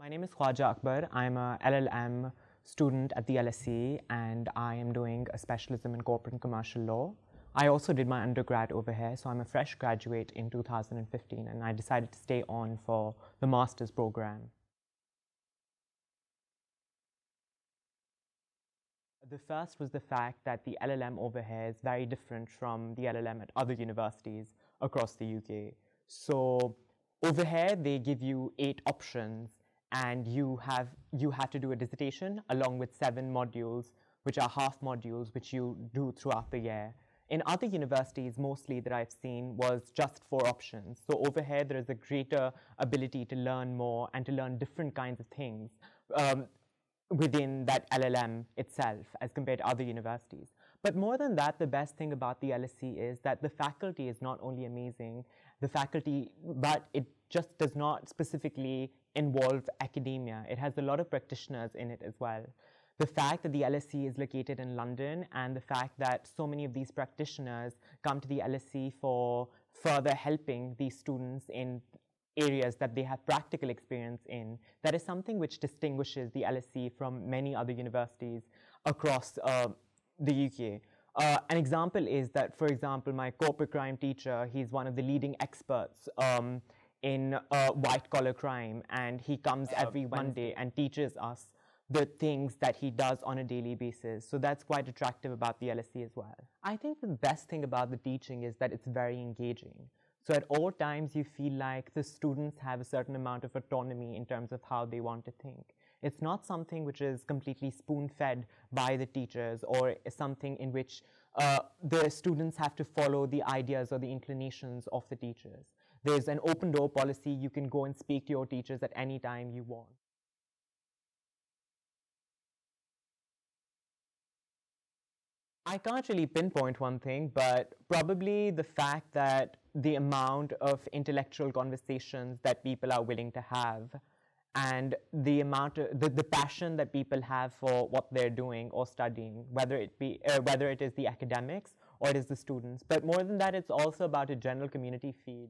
My name is Khwaja Akbar. I'm a LLM student at the LSE and I am doing a specialism in corporate and commercial law. I also did my undergrad over here, so I'm a fresh graduate in 2015 and I decided to stay on for the master's program. The first was the fact that the LLM over here is very different from the LLM at other universities across the UK. So over here, they give you eight options and you have you have to do a dissertation along with seven modules which are half modules which you do throughout the year. In other universities mostly that i've seen was just four options. So over here there is a greater ability to learn more and to learn different kinds of things um, within that llm itself as compared to other universities but more than that the best thing about the lse is that the faculty is not only amazing the faculty but it just does not specifically involve academia. It has a lot of practitioners in it as well. The fact that the LSE is located in London and the fact that so many of these practitioners come to the LSE for further helping these students in areas that they have practical experience in, that is something which distinguishes the LSE from many other universities across uh, the UK. Uh, an example is that, for example, my corporate crime teacher, he's one of the leading experts um, in uh, white collar crime, and he comes every Monday and teaches us the things that he does on a daily basis. So that's quite attractive about the LSE as well. I think the best thing about the teaching is that it's very engaging. So at all times, you feel like the students have a certain amount of autonomy in terms of how they want to think. It's not something which is completely spoon fed by the teachers or something in which uh, the students have to follow the ideas or the inclinations of the teachers. There's an open door policy. You can go and speak to your teachers at any time you want. I can't really pinpoint one thing, but probably the fact that the amount of intellectual conversations that people are willing to have and the amount of the, the passion that people have for what they're doing or studying whether it be uh, whether it is the academics or it is the students. But more than that it's also about a general community feel